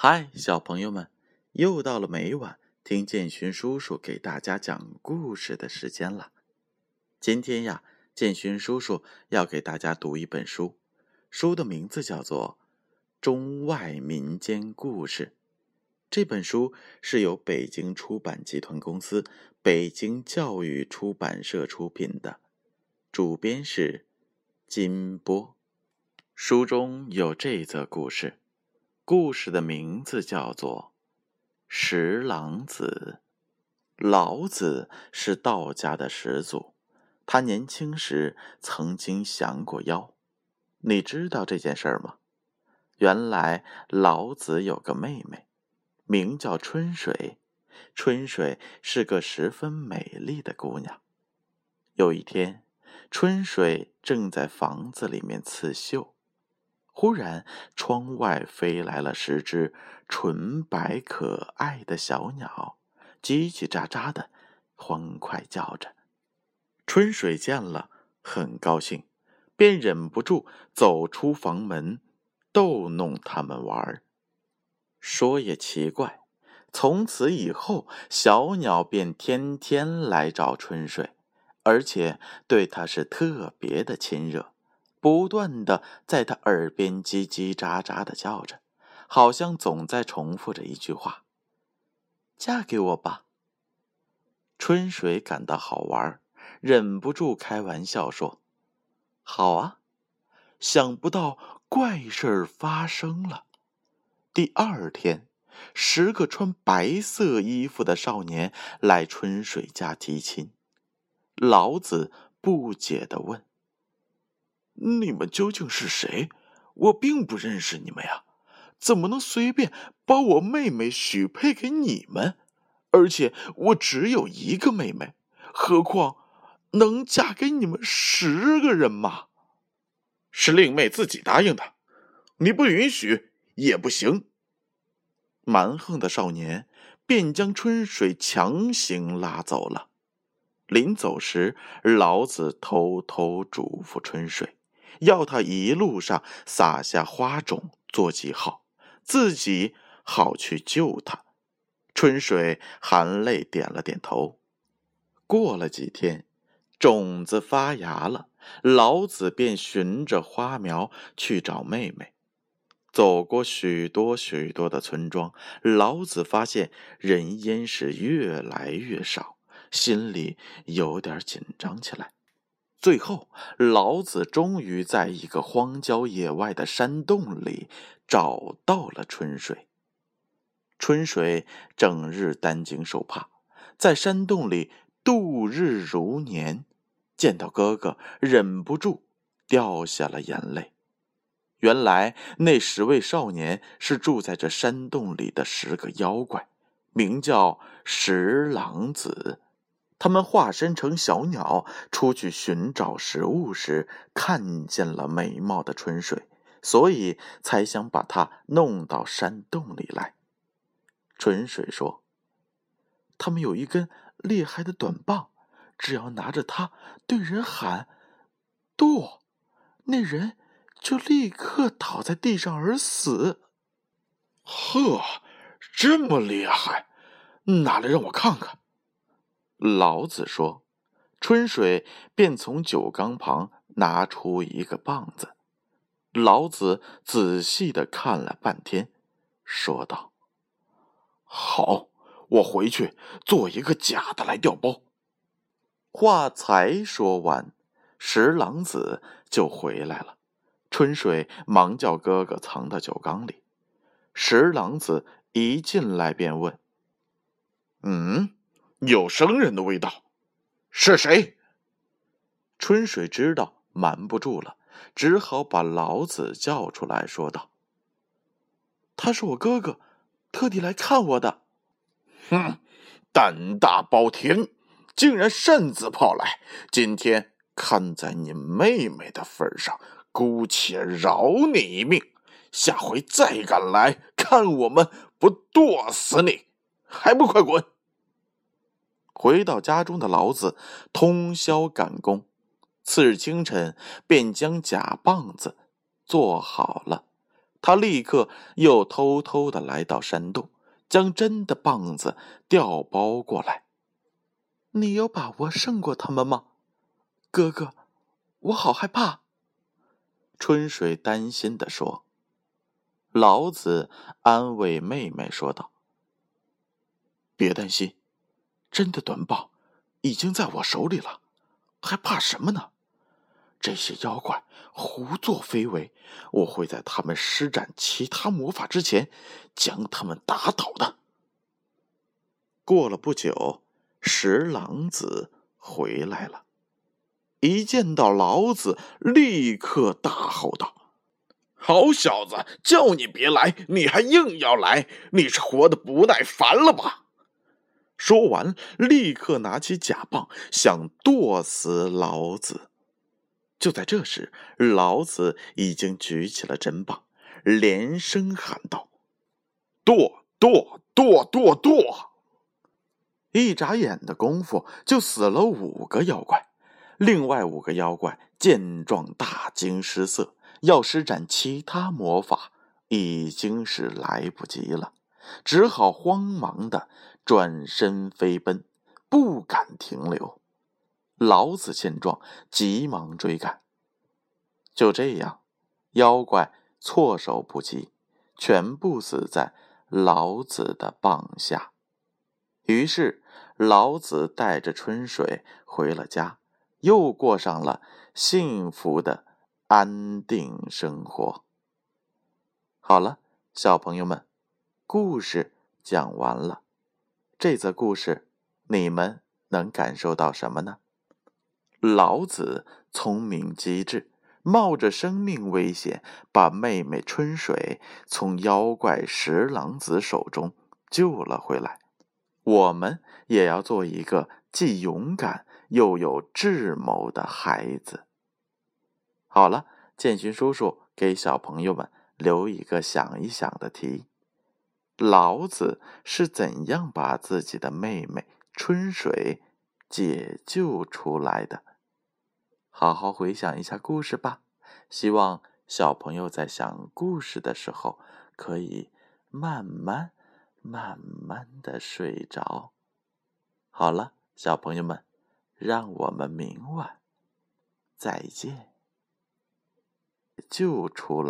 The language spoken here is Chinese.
嗨，小朋友们，又到了每晚听建勋叔叔给大家讲故事的时间了。今天呀，建勋叔叔要给大家读一本书，书的名字叫做《中外民间故事》。这本书是由北京出版集团公司北京教育出版社出品的，主编是金波。书中有这则故事。故事的名字叫做《十郎子》。老子是道家的始祖，他年轻时曾经降过妖。你知道这件事儿吗？原来老子有个妹妹，名叫春水。春水是个十分美丽的姑娘。有一天，春水正在房子里面刺绣。忽然，窗外飞来了十只纯白可爱的小鸟，叽叽喳喳的，欢快叫着。春水见了，很高兴，便忍不住走出房门，逗弄它们玩。说也奇怪，从此以后，小鸟便天天来找春水，而且对它是特别的亲热。不断的在他耳边叽叽喳喳的叫着，好像总在重复着一句话：“嫁给我吧。”春水感到好玩，忍不住开玩笑说：“好啊。”想不到怪事发生了。第二天，十个穿白色衣服的少年来春水家提亲。老子不解的问。你们究竟是谁？我并不认识你们呀，怎么能随便把我妹妹许配给你们？而且我只有一个妹妹，何况能嫁给你们十个人吗？是令妹自己答应的，你不允许也不行。蛮横的少年便将春水强行拉走了。临走时，老子偷偷嘱咐春水。要他一路上撒下花种做记号，自己好去救他。春水含泪点了点头。过了几天，种子发芽了，老子便循着花苗去找妹妹。走过许多许多的村庄，老子发现人烟是越来越少，心里有点紧张起来。最后，老子终于在一个荒郊野外的山洞里找到了春水。春水整日担惊受怕，在山洞里度日如年。见到哥哥，忍不住掉下了眼泪。原来那十位少年是住在这山洞里的十个妖怪，名叫十郎子。他们化身成小鸟，出去寻找食物时，看见了美貌的春水，所以才想把它弄到山洞里来。春水说：“他们有一根厉害的短棒，只要拿着它对人喊‘剁’，那人就立刻倒在地上而死。”呵，这么厉害，拿来让我看看。老子说：“春水便从酒缸旁拿出一个棒子。”老子仔细的看了半天，说道：“好，我回去做一个假的来调包。”话才说完，十郎子就回来了。春水忙叫哥哥藏到酒缸里。十郎子一进来便问：“嗯？”有生人的味道，是谁？春水知道瞒不住了，只好把老子叫出来说道：“他是我哥哥，特地来看我的。”哼，胆大包天，竟然擅自跑来！今天看在你妹妹的份上，姑且饶你一命。下回再敢来看我们，不剁死你，还不快滚！回到家中的老子通宵赶工，次日清晨便将假棒子做好了。他立刻又偷偷的来到山洞，将真的棒子调包过来。你有把握胜过他们吗，哥哥？我好害怕。春水担心的说。老子安慰妹妹说道：“别担心，真的短棒已经在我手里了，还怕什么呢？这些妖怪胡作非为，我会在他们施展其他魔法之前将他们打倒的。”过了不久，十郎子回来了，一见到老子，立刻大吼道。好小子，叫你别来，你还硬要来，你是活的不耐烦了吧？说完，立刻拿起假棒，想剁死老子。就在这时，老子已经举起了真棒，连声喊道：“剁剁剁剁剁！”一眨眼的功夫，就死了五个妖怪。另外五个妖怪见状，大惊失色。要施展其他魔法，已经是来不及了，只好慌忙的转身飞奔，不敢停留。老子见状，急忙追赶。就这样，妖怪措手不及，全部死在老子的棒下。于是，老子带着春水回了家，又过上了幸福的。安定生活。好了，小朋友们，故事讲完了。这则故事你们能感受到什么呢？老子聪明机智，冒着生命危险把妹妹春水从妖怪十郎子手中救了回来。我们也要做一个既勇敢又有智谋的孩子。好了，建勋叔叔给小朋友们留一个想一想的题：老子是怎样把自己的妹妹春水解救出来的？好好回想一下故事吧。希望小朋友在想故事的时候可以慢慢、慢慢的睡着。好了，小朋友们，让我们明晚再见。就出了。